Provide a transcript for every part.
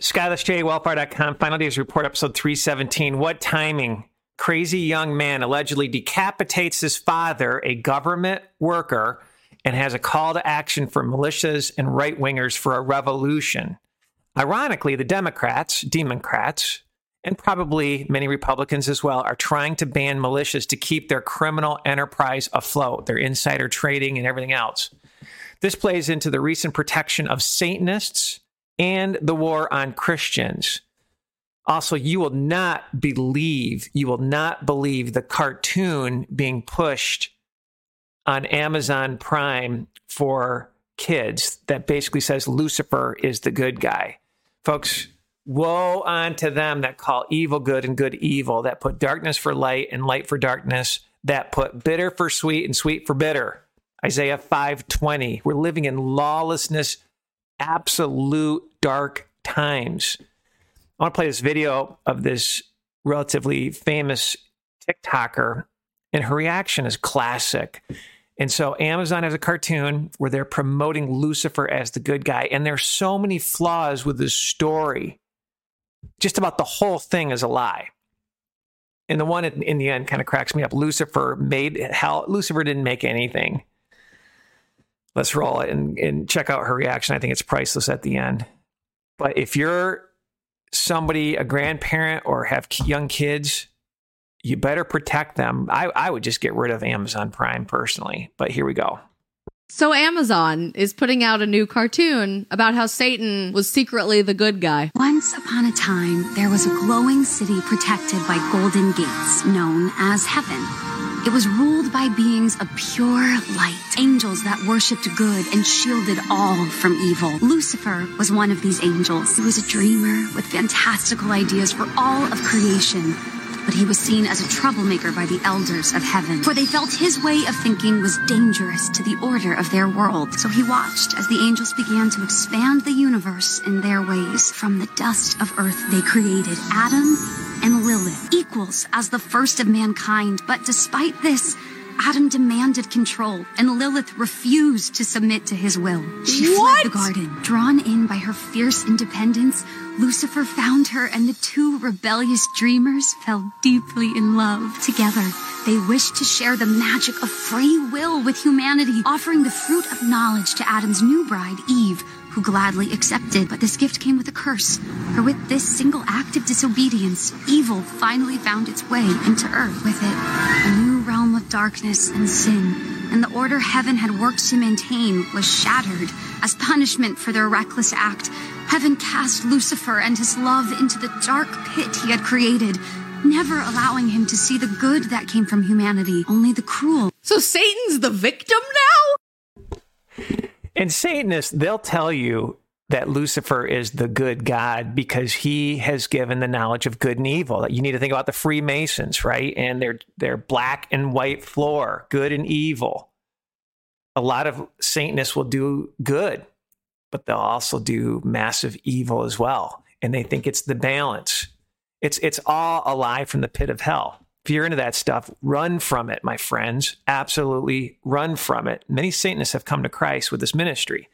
SkyLessJ, Final Days Report, episode 317. What timing? Crazy young man allegedly decapitates his father, a government worker, and has a call to action for militias and right wingers for a revolution. Ironically, the Democrats, Democrats, and probably many Republicans as well, are trying to ban militias to keep their criminal enterprise afloat, their insider trading and everything else. This plays into the recent protection of Satanists and the war on Christians. Also, you will not believe, you will not believe the cartoon being pushed on Amazon Prime for kids that basically says Lucifer is the good guy. Folks, woe unto them that call evil good and good evil, that put darkness for light and light for darkness, that put bitter for sweet and sweet for bitter. Isaiah 5:20. We're living in lawlessness, absolute dark times. I want to play this video of this relatively famous TikToker, and her reaction is classic. And so Amazon has a cartoon where they're promoting Lucifer as the good guy. And there's so many flaws with this story. Just about the whole thing is a lie. And the one in, the end kind of cracks me up. Lucifer made hell. Lucifer didn't make anything. Let's roll it and, and check out her reaction. I think it's priceless at the end. But if you're somebody, a grandparent, or have young kids, you better protect them. I, I would just get rid of Amazon Prime personally, but here we go. So Amazon is putting out a new cartoon about how Satan was secretly the good guy. Once upon a time, there was a glowing city protected by golden gates known as heaven. It was ruled by beings of pure light, angels that worshipped good and shielded all from evil. Lucifer was one of these angels. He was a dreamer with fantastical ideas for all of creation but he was seen as a troublemaker by the elders of heaven, for they felt his way of thinking was dangerous to the order of their world. So he watched as the angels began to expand the universe in their ways. From the dust of earth, they created Adam and Lilith, equals as the first of mankind. But despite this, Adam demanded control, and Lilith refused to submit to his will. She What? fled the garden. Drawn in by her fierce independence, Lucifer found her, and the two rebellious dreamers fell deeply in love. Together, they wished to share the magic of free will with humanity, offering the fruit of knowledge to Adam's new bride, Eve, who gladly accepted. But this gift came with a curse, for with this single act of disobedience, evil finally found its way into earth. With it, a new realm of darkness and sin, and the order heaven had worked to maintain was shattered. As punishment for their reckless act, heaven cast Lucifer and his love into the dark pit he had created, never allowing him to see the good that came from humanity, only the cruel. So Satan's the victim now? And Satanists, they'll tell you that Lucifer is the good God because he has given the knowledge of good and evil. That you need to think about the Freemasons, right? And their their black and white floor, good and evil. A lot of Satanists will do good, but they'll also do massive evil as well. And they think it's the balance. It's it's all a lie from the pit of hell. If you're into that stuff, run from it, my friends. Absolutely run from it. Many Satanists have come to Christ with this ministry.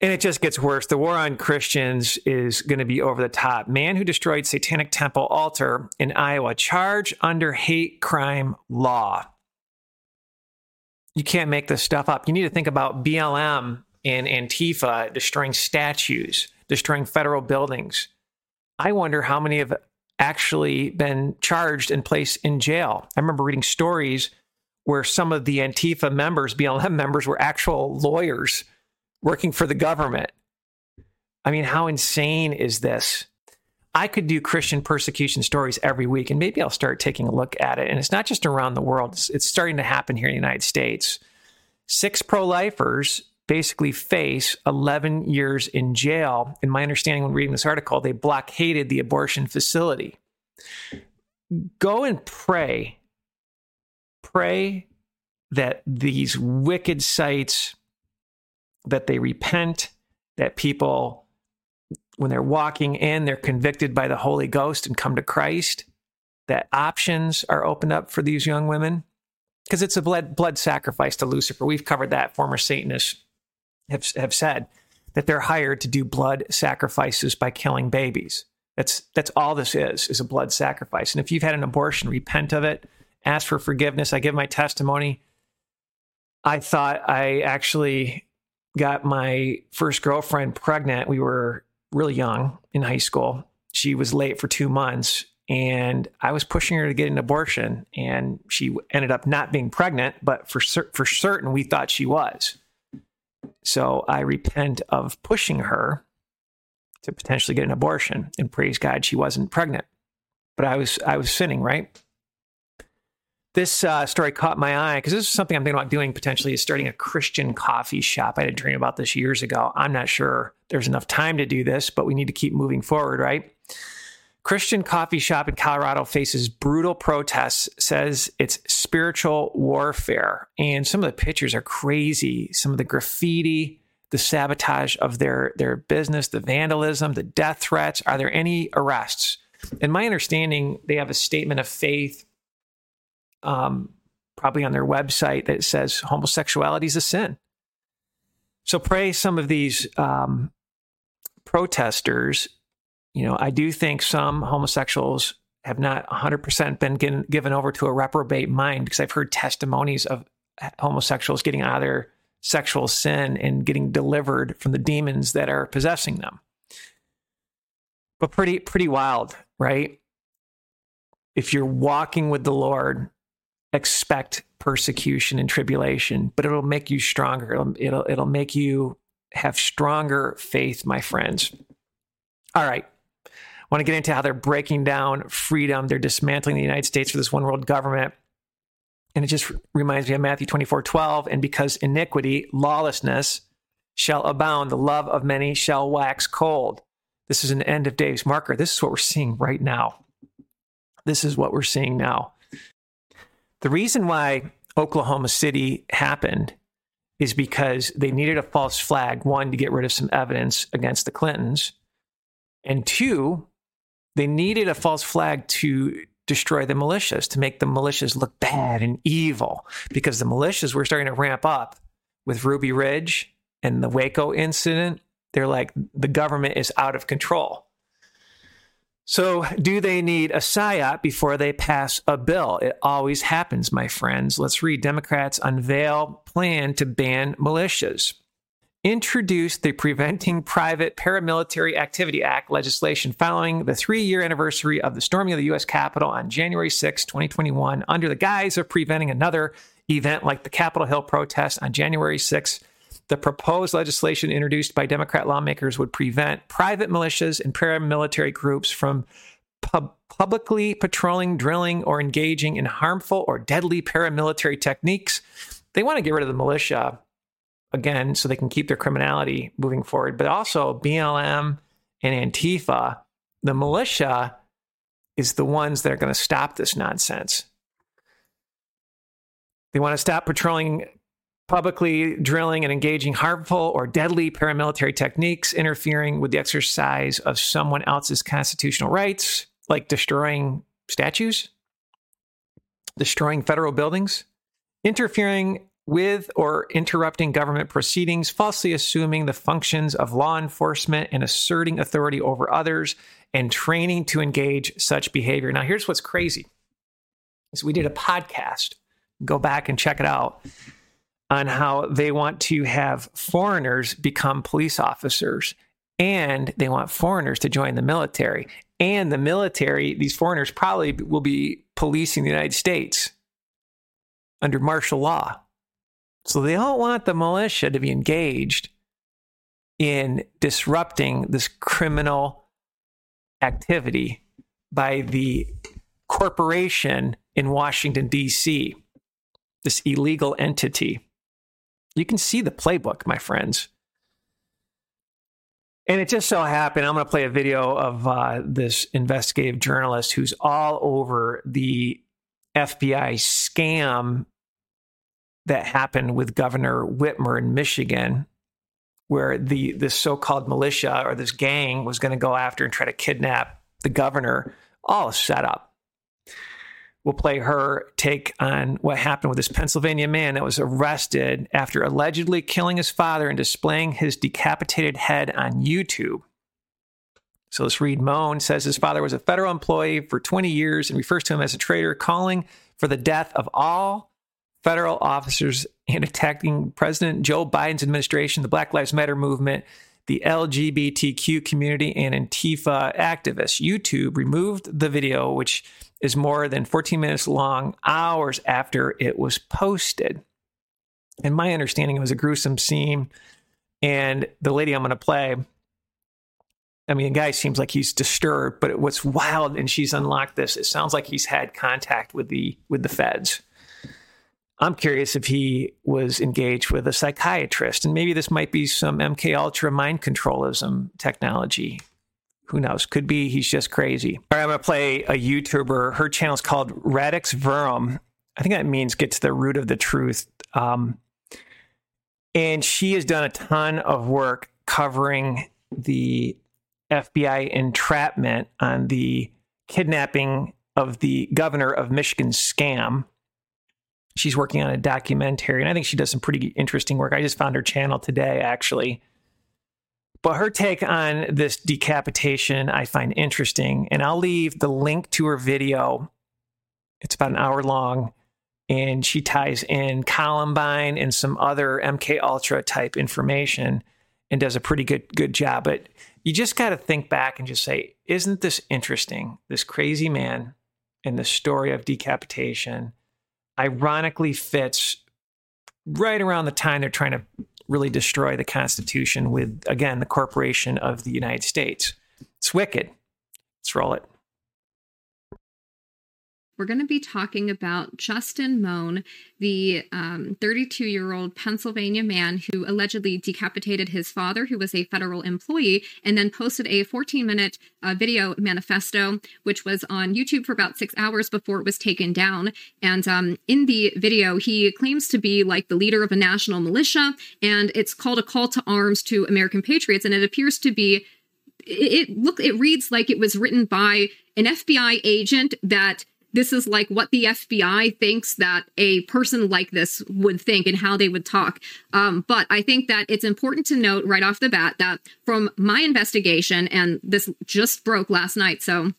And it just gets worse. The war on Christians is going to be over the top. Man who destroyed Satanic Temple altar in Iowa, charge under hate crime law. You can't make this stuff up. You need to think about BLM and Antifa destroying statues, destroying federal buildings. I wonder how many have actually been charged and placed in jail. I remember reading stories where some of the Antifa members, BLM members, were actual lawyers working for the government. I mean, how insane is this? I could do Christian persecution stories every week, and maybe I'll start taking a look at it. And it's not just around the world, it's, it's starting to happen here in the United States. Six pro lifers basically face 11 years in jail. In my understanding, when reading this article, they blockaded the abortion facility. Go and pray. Pray that these wicked sites that they repent, that people when they're walking in, they're convicted by the Holy Ghost and come to Christ, that options are opened up for these young women because it's a blood blood sacrifice to Lucifer. We've covered that. Former Satanists have have said that they're hired to do blood sacrifices by killing babies. That's that's all this is is a blood sacrifice. And if you've had an abortion, repent of it, ask for forgiveness. I give my testimony. I thought I actually got my first girlfriend pregnant. We were really young in high school. She was late for 2 months and I was pushing her to get an abortion and she ended up not being pregnant, but for cer- for certain we thought she was. So I repent of pushing her to potentially get an abortion. And praise God, she wasn't pregnant. But I was I was sinning, right? This uh, story caught my eye because this is something I'm thinking about doing potentially is starting a Christian coffee shop. I had a dream about this years ago. I'm not sure there's enough time to do this, but we need to keep moving forward, right? Christian coffee shop in Colorado faces brutal protests, says it's spiritual warfare. And some of the pictures are crazy. Some of the graffiti, the sabotage of their, their business, the vandalism, the death threats. Are there any arrests? In my understanding, they have a statement of faith, um, probably on their website, that says homosexuality is a sin. So pray some of these um, protesters you know, I do think some homosexuals have not 100% been given, given over to a reprobate mind because I've heard testimonies of uh, homosexuals getting out of their sexual sin and getting delivered from the demons that are possessing them. But pretty pretty wild, right? If you're walking with the Lord, expect persecution and tribulation, but it'll make you stronger. It'll it'll, it'll make you have stronger faith, my friends. All right want to get into how they're breaking down freedom. They're dismantling the United States for this one world government. And it just reminds me of Matthew 24 12. And because iniquity, lawlessness shall abound, the love of many shall wax cold. This is an end of days marker. This is what we're seeing right now. This is what we're seeing now. The reason why Oklahoma City happened is because they needed a false flag, one, to get rid of some evidence against the Clintons, and two, they needed a false flag to destroy the militias, to make the militias look bad and evil, because the militias were starting to ramp up with Ruby Ridge and the Waco incident. They're like, the government is out of control. So, do they need a PSYOP before they pass a bill? It always happens, my friends. Let's read Democrats unveil plan to ban militias introduced the Preventing Private Paramilitary Activity Act legislation following the three year anniversary of the storming of the U.S. Capitol on January 6, 2021, under the guise of preventing another event like the Capitol Hill protest on January 6. The proposed legislation introduced by Democrat lawmakers would prevent private militias and paramilitary groups from pub- publicly patrolling, drilling, or engaging in harmful or deadly paramilitary techniques. They want to get rid of the militia again, so they can keep their criminality moving forward. But also BLM and Antifa, the militia is the ones that are going to stop this nonsense. They want to stop patrolling publicly drilling and engaging harmful or deadly paramilitary techniques, interfering with the exercise of someone else's constitutional rights, like destroying statues, destroying federal buildings, interfering with or interrupting government proceedings, falsely assuming the functions of law enforcement and asserting authority over others, and training to engage such behavior. Now, here's what's crazy. So we did a podcast. Go back and check it out on how they want to have foreigners become police officers and they want foreigners to join the military. And the military, these foreigners probably will be policing the United States under martial law. So they don't want the militia to be engaged in disrupting this criminal activity by the corporation in Washington, D.C., this illegal entity. You can see the playbook, my friends. And it just so happened, I'm going to play a video of uh, this investigative journalist who's all over the FBI scam that happened with Governor Whitmer in Michigan, where the this so-called militia or this gang was going to go after and try to kidnap the governor, all set up. We'll play her take on what happened with this Pennsylvania man that was arrested after allegedly killing his father and displaying his decapitated head on YouTube. So let's read Mohn says his father was a federal employee for 20 years and refers to him as a traitor, calling for the death of all federal officers and attacking President Joe Biden's administration, the Black Lives Matter movement, the LGBTQ community, and Antifa activists. YouTube removed the video, which is more than 14 minutes long, hours after it was posted. And my understanding, it was a gruesome scene. And the lady I'm going to play, I mean, the guy seems like he's disturbed, but what's wild, and she's unlocked this. It sounds like he's had contact with the with the feds. I'm curious if he was engaged with a psychiatrist, and maybe this might be some MK Ultra mind controlism technology. Who knows? Could be he's just crazy. All right, I'm gonna play a YouTuber. Her channel is called Radix Verum. I think that means get to the root of the truth. Um, and she has done a ton of work covering the FBI entrapment on the kidnapping of the governor of Michigan scam she's working on a documentary, and I think she does some pretty interesting work. I just found her channel today, actually. But her take on this decapitation I find interesting, and I'll leave the link to her video. It's about an hour long, and she ties in Columbine and some other MK Ultra type information, and does a pretty good good job. But you just got to think back and just say, isn't this interesting? This crazy man and the story of decapitation ironically fits right around the time they're trying to really destroy the Constitution with, again, the corporation of the United States. It's wicked. Let's roll it we're going to be talking about Justin Mohn, the 32 um, year old Pennsylvania man who allegedly decapitated his father, who was a federal employee, and then posted a 14 minute uh, video manifesto, which was on YouTube for about six hours before it was taken down. And um, in the video, he claims to be like the leader of a national militia, and it's called a call to arms to American patriots. And it appears to be it, it look it reads like it was written by an FBI agent that this is like what the FBI thinks that a person like this would think and how they would talk. Um, but I think that it's important to note right off the bat that from my investigation, and this just broke last night, so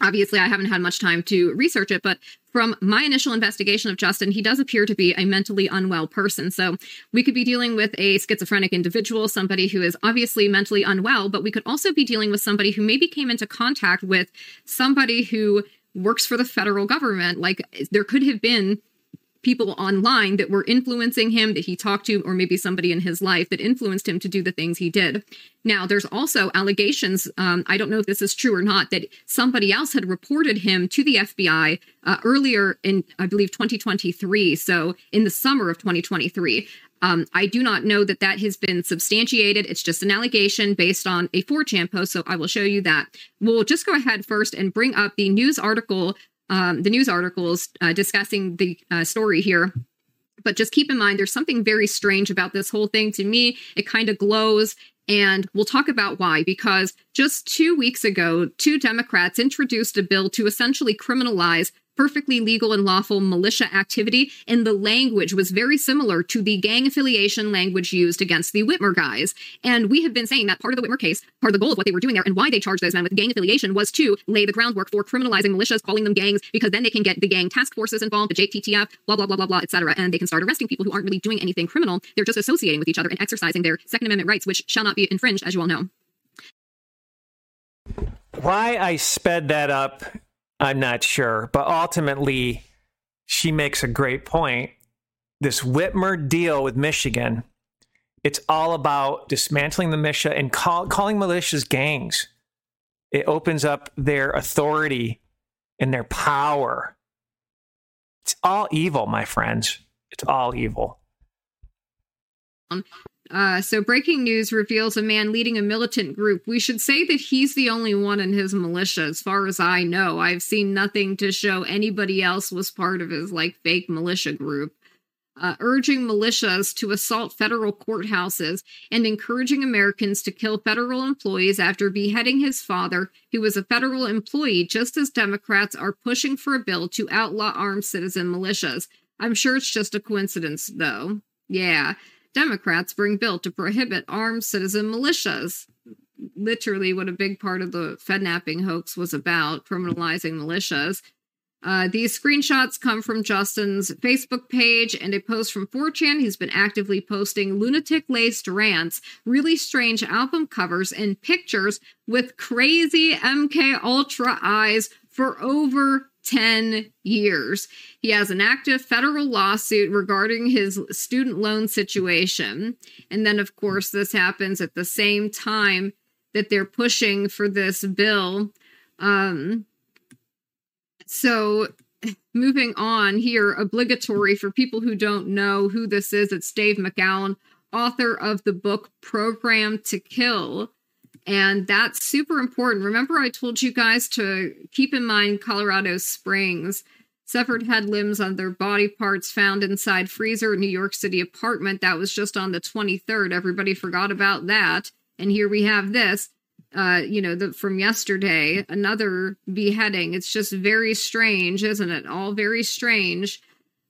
obviously I haven't had much time to research it, but from my initial investigation of Justin, he does appear to be a mentally unwell person. So we could be dealing with a schizophrenic individual, somebody who is obviously mentally unwell, but we could also be dealing with somebody who maybe came into contact with somebody who works for the federal government. Like there could have been people online that were influencing him that he talked to or maybe somebody in his life that influenced him to do the things he did now there's also allegations um, i don't know if this is true or not that somebody else had reported him to the fbi uh, earlier in i believe 2023 so in the summer of 2023 um, I do not know that that has been substantiated. It's just an allegation based on a 4chan post, so I will show you that. We'll just go ahead first and bring up the news article, um, the news articles uh, discussing the uh, story here. But just keep in mind, there's something very strange about this whole thing. To me, it kind of glows. And we'll talk about why, because just two weeks ago, two Democrats introduced a bill to essentially criminalize perfectly legal and lawful militia activity, and the language was very similar to the gang affiliation language used against the Whitmer guys. And we have been saying that part of the Whitmer case, part of the goal of what they were doing there, and why they charged those men with gang affiliation was to lay the groundwork for criminalizing militias, calling them gangs, because then they can get the gang task forces involved, the JTTF, blah blah blah blah blah, etc., and they can start arresting people who aren't really doing anything criminal. They're just associating with each other and exercising their Second Amendment rights, which shall not be infringed, as you all know. Why I sped that up I'm not sure. But ultimately, she makes a great point. This Whitmer deal with Michigan, it's all about dismantling the militia and call, calling militias gangs. It opens up their authority and their power. It's all evil, my friends. It's all evil. Uh, so, breaking news reveals a man leading a militant group. We should say that he's the only one in his militia, as far as I know. I've seen nothing to show anybody else was part of his like fake militia group. uh, urging militias to assault federal courthouses and encouraging Americans to kill federal employees after beheading his father, who was a federal employee, just as Democrats are pushing for a bill to outlaw armed citizen militias. I'm sure it's just a coincidence, though. Yeah, Democrats bring bill to prohibit armed citizen militias. Literally, what a big part of the Fednapping hoax was about criminalizing militias. Uh, these screenshots come from Justin's Facebook page and a post from 4chan. He's been actively posting lunatic laced rants, really strange album covers, and pictures with crazy MK Ultra eyes for over 10 years. He has an active federal lawsuit regarding his student loan situation. And then, of course, this happens at the same time that they're pushing for this bill. Um, so, moving on here, obligatory for people who don't know who this is, it's Dave McGowan, author of the book Program to Kill. And that's super important. Remember, I told you guys to keep in mind Colorado Springs. Severed head limbs on their body parts found inside freezer New York City apartment. That was just on the 23rd. Everybody forgot about that. And here we have this uh, you know, the, from yesterday, another beheading. It's just very strange, isn't it? All very strange.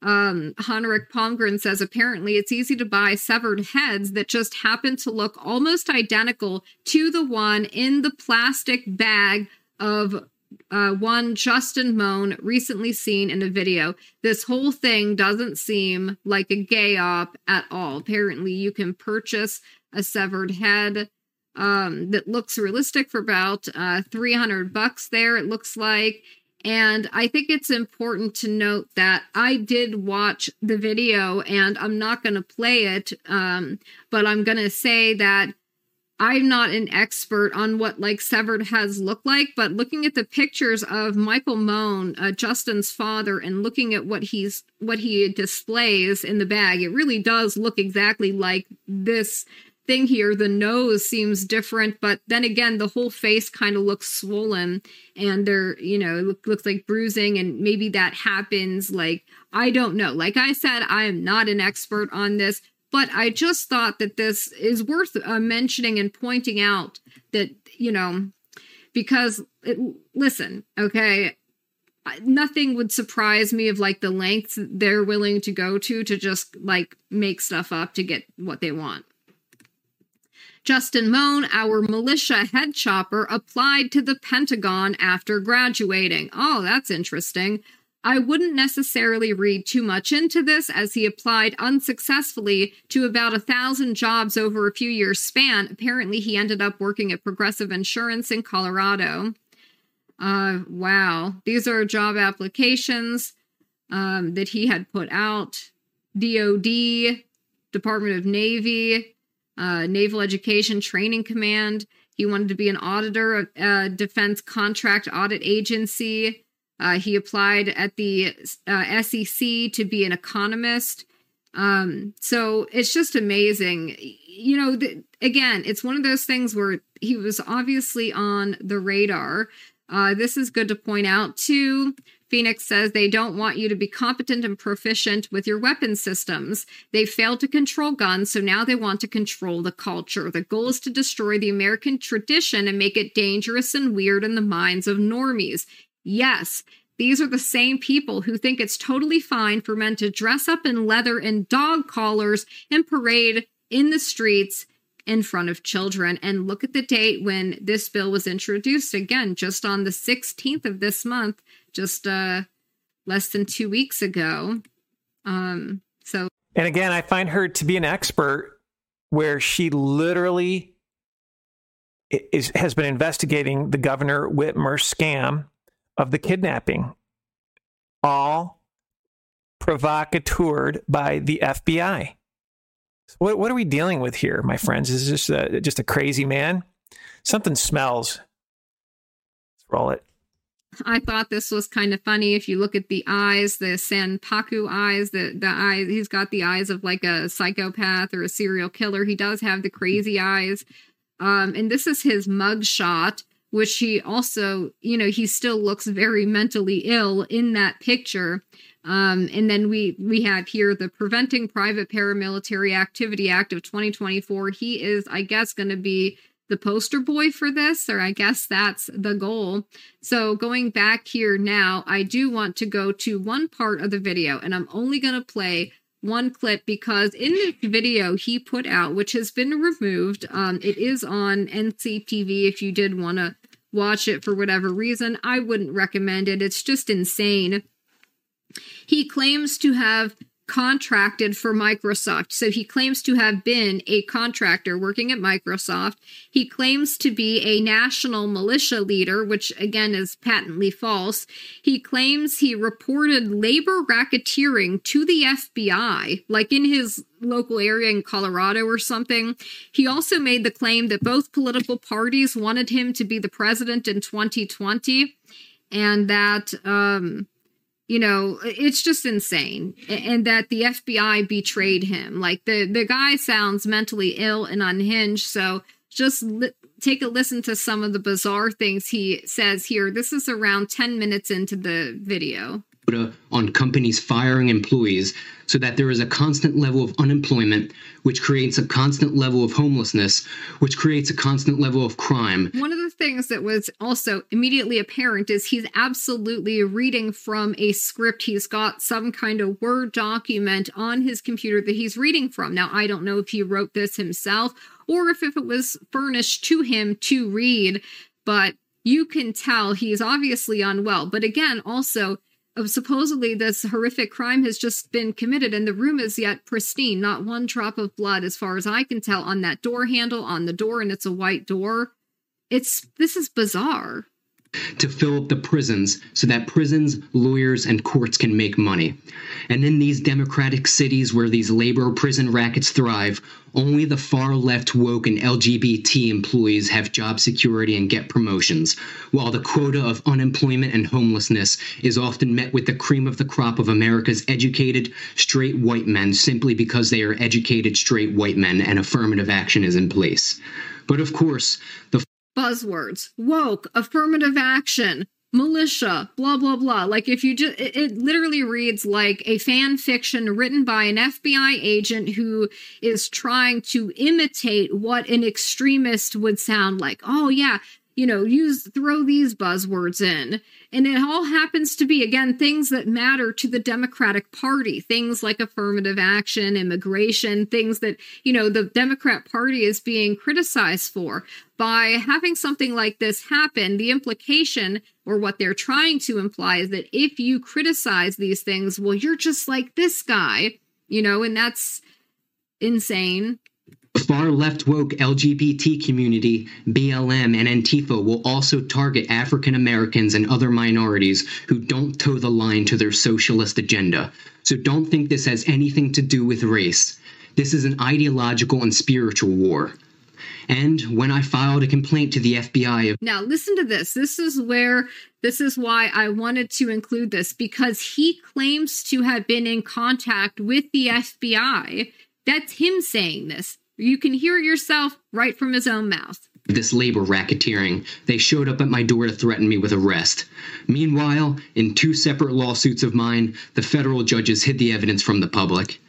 Um, Henrik Palmgren says apparently it's easy to buy severed heads that just happen to look almost identical to the one in the plastic bag of uh, one Justin Mohn recently seen in a video. This whole thing doesn't seem like a gay op at all. Apparently, you can purchase a severed head um, that looks realistic for about uh, 300 bucks there, it looks like. And I think it's important to note that I did watch the video and I'm not going to play it, um, but I'm going to say that I'm not an expert on what like severed heads look like, but looking at the pictures of Michael Mohn, uh, Justin's father, and looking at what he's what he displays in the bag, it really does look exactly like this thing here. The nose seems different, but then again, the whole face kind of looks swollen and there, you know, it look, looks like bruising and maybe that happens. Like, I don't know. Like I said, I am not an expert on this, but I just thought that this is worth uh, mentioning and pointing out that, you know, because it, listen, okay, nothing would surprise me of like the lengths they're willing to go to to just like make stuff up to get what they want. Justin Mohn, our militia head chopper, applied to the Pentagon after graduating. Oh, that's interesting. I wouldn't necessarily read too much into this as he applied unsuccessfully to about a thousand jobs over a few years span. Apparently, he ended up working at Progressive Insurance in Colorado. Uh, wow. These are job applications um, that he had put out. DOD, Department of Navy, uh, Naval Education Training Command. He wanted to be an auditor of uh, Defense Contract Audit Agency. Uh, he applied at the uh, SEC to be an economist. Um, so it's just amazing. You know, again, it's one of those things where he was obviously on the radar. Uh, this is good to point out too. Phoenix says they don't want you to be competent and proficient with your weapon systems. They failed to control guns, so now they want to control the culture. The goal is to destroy the American tradition and make it dangerous and weird in the minds of normies. Yes, these are the same people who think it's totally fine for men to dress up in leather and dog collars and parade in the streets in front of children. And look at the date when this bill was introduced again, just on the 16th of this month, just uh, less than two weeks ago. Um, so, and again, I find her to be an expert where she literally is, has been investigating the Governor Whitmer scam of the kidnapping, all provocateured by the FBI. What what are we dealing with here, my friends? Is this just a, just a crazy man? Something smells. Let's roll it. I thought this was kind of funny. If you look at the eyes, the Sanpaku eyes, the the eyes, he's got the eyes of like a psychopath or a serial killer. He does have the crazy eyes. Um, and this is his mug shot, which he also, you know, he still looks very mentally ill in that picture. Um, and then we we have here the Preventing Private Paramilitary Activity Act of 2024. He is, I guess, going to be the poster boy for this, or I guess that's the goal. So going back here now, I do want to go to one part of the video, and I'm only going to play one clip because in this video he put out, which has been removed, um, it is on NCTV if you did want to watch it for whatever reason. I wouldn't recommend it. It's just insane. He claims to have contracted for Microsoft. So he claims to have been a contractor working at Microsoft. He claims to be a national militia leader, which again is patently false. He claims he reported labor racketeering to the FBI, like in his local area in Colorado or something. He also made the claim that both political parties wanted him to be the president in 2020 and that um you know it's just insane and that the fbi betrayed him. Like the the guy sounds mentally ill and unhinged so just li- take a listen to some of the bizarre things he says here. This is around 10 minutes into the video on companies firing employees so that there is a constant level of unemployment, which creates a constant level of homelessness, which creates a constant level of crime. One of the things that was also immediately apparent is he's absolutely reading from a script. He's got some kind of Word document on his computer that he's reading from. Now, I don't know if he wrote this himself or if, if it was furnished to him to read, but you can tell he's obviously unwell. But again, also, supposedly this horrific crime has just been committed and the room is yet pristine. Not one drop of blood as far as i can tell on that door handle on the door and it's a white door. It's this is bizarre to fill up the prisons so that prisons, lawyers, and courts can make money. And in these democratic cities where these labor prison rackets thrive, only the far left woke and LGBT employees have job security and get promotions, while the quota of unemployment and homelessness is often met with the cream of the crop of America's educated, straight white men simply because they are educated, straight white men and affirmative action is in place. But of course, the buzzwords woke, affirmative action, militia, blah, blah, blah. Like, if you just, it, it, literally reads like a fan fiction written by an FBI agent who is trying to imitate what an extremist would sound like. Oh, yeah, you know, use, throw these buzzwords in. And it all happens to be, again, things that matter to the Democratic Party, things like affirmative action, immigration, things that, you know, the Democrat Party is being criticized for. By having something like this happen, the implication or what they're trying to imply is that if you criticize these things, well, you're just like this guy, you know, and that's insane far left woke LGBT community, BLM, and Antifa will also target African Americans and other minorities who don't toe the line to their socialist agenda. So don't think this has anything to do with race. This is an ideological and spiritual war. And when I filed a complaint to the FBI. Now, listen to this. This is where, this is why I wanted to include this because he claims to have been in contact with the FBI. That's him saying this. You can hear it yourself right from his own mouth. This labor racketeering. They showed up at my door to threaten me with arrest. Meanwhile, in two separate lawsuits of mine, the federal judges hid the evidence from the public.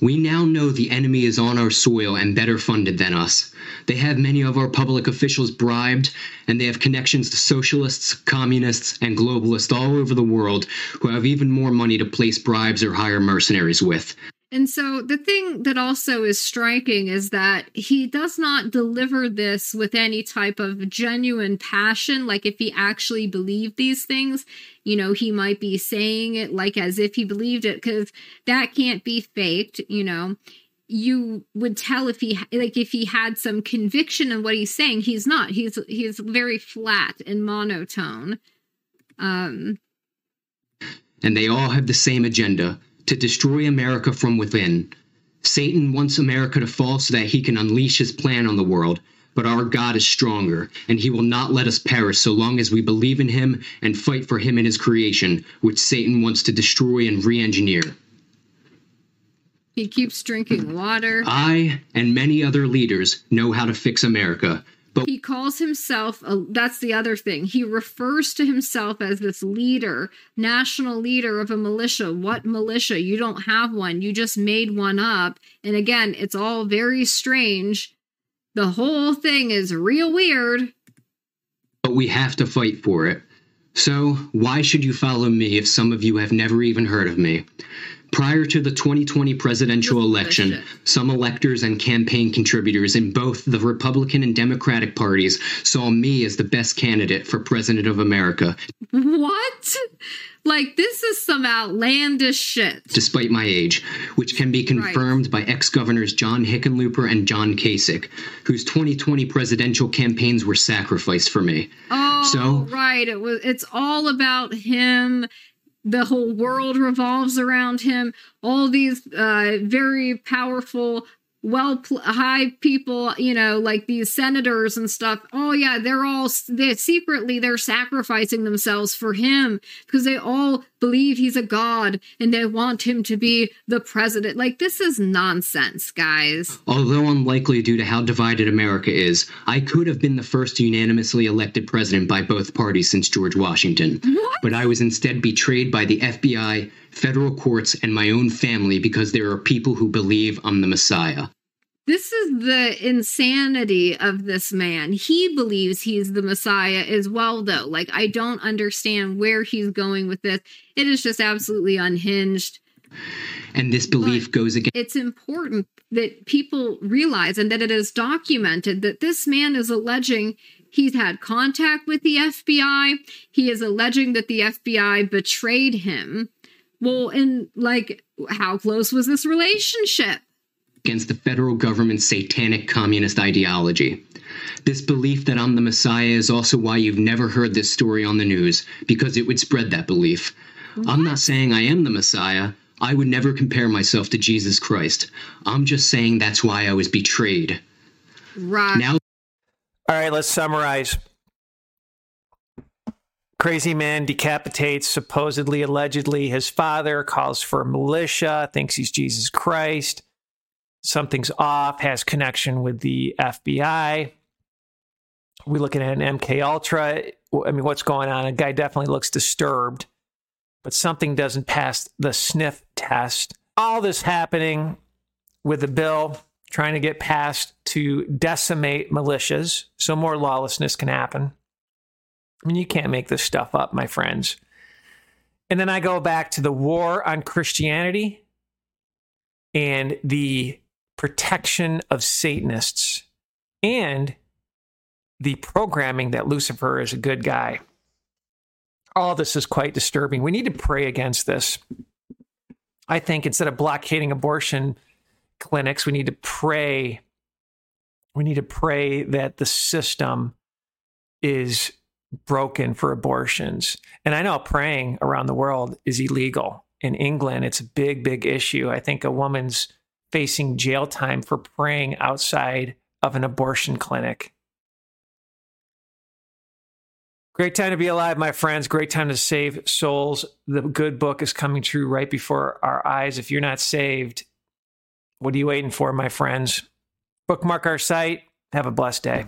We now know the enemy is on our soil and better funded than us. They have many of our public officials bribed, and they have connections to socialists, communists, and globalists all over the world who have even more money to place bribes or hire mercenaries with. And so the thing that also is striking is that he does not deliver this with any type of genuine passion. Like if he actually believed these things, you know, he might be saying it like as if he believed it, because that can't be faked, you know. You would tell if he like if he had some conviction in what he's saying. He's not. He's he's very flat and monotone. Um and they all have the same agenda to destroy America from within. Satan wants America to fall so that he can unleash his plan on the world. But our God is stronger, and he will not let us perish so long as we believe in him and fight for him and his creation, which Satan wants to destroy and re engineer. He keeps drinking water. I and many other leaders know how to fix America, But he calls himself a, that's the other thing. He refers to himself as this leader national leader of a militia. What militia? You don't have one. You just made one up. And again it's all very strange. The whole thing is real weird. But we have to fight for it. So, why should you follow me if some of you have never even heard of me? Prior to the 2020 presidential election, some electors and campaign contributors in both the Republican and Democratic parties saw me as the best candidate for President of America, what like this is some outlandish shit despite my age, which can be confirmed by ex governors John Hickenlooper and John Kasich, whose 2020 presidential campaigns were sacrificed for me. Oh, So- right. It was. It's all about him. The whole world revolves around him. All these uh, very powerful, well, high people, you know, like these senators and stuff. Oh yeah, they're all they secretly they're sacrificing themselves for him because they all believe he's a god and they want him to be the president. Like this is nonsense, guys. Although unlikely due to how divided America is, I could have been the first unanimously elected president by both parties since George Washington. What? But I was instead betrayed by the FBI, federal courts, and my own family because there are people who believe I'm the Messiah. This is the insanity of this man. He believes he's the Messiah as well, though. Like, I don't understand where he's going with this. It is just absolutely unhinged. And this belief goes against It's important that people realize and that it is documented that this man is alleging he's had contact with the FBI. He is alleging that the FBI betrayed him. Well, and like, how close was this relationship? Against the federal government's satanic communist ideology. This belief that I'm the Messiah is also why you've never heard this story on the news, because it would spread that belief. I'm not saying I am the Messiah. I would never compare myself to Jesus Christ. I'm just saying that's why I was betrayed. Right. Now All right, let's summarize. Crazy man decapitates supposedly, allegedly his father, calls for a militia, thinks he's Jesus Christ. Something's off, has connection with the FBI. We looking at an MK Ultra. I mean, what's going on? A guy definitely looks disturbed, but something doesn't pass the sniff test. All this happening with the bill trying to get passed to decimate militias so more lawlessness can happen. I mean, you can't make this stuff up, my friends. And then I go back to the war on Christianity and the protection of Satanists and the programming that Lucifer is a good guy. All this is quite disturbing. We need to pray against this. I think instead of blockading abortion clinics, we need to pray. We need to pray that the system is broken for abortions. And I know praying around the world is illegal. In England, it's a big, big issue. I think a woman's facing jail time for praying outside of an abortion clinic. Great time to be alive, my friends. Great time to save souls. The good book is coming true right before our eyes. If you're not saved, what are you waiting for, my friends? Bookmark our site. Have a blessed day.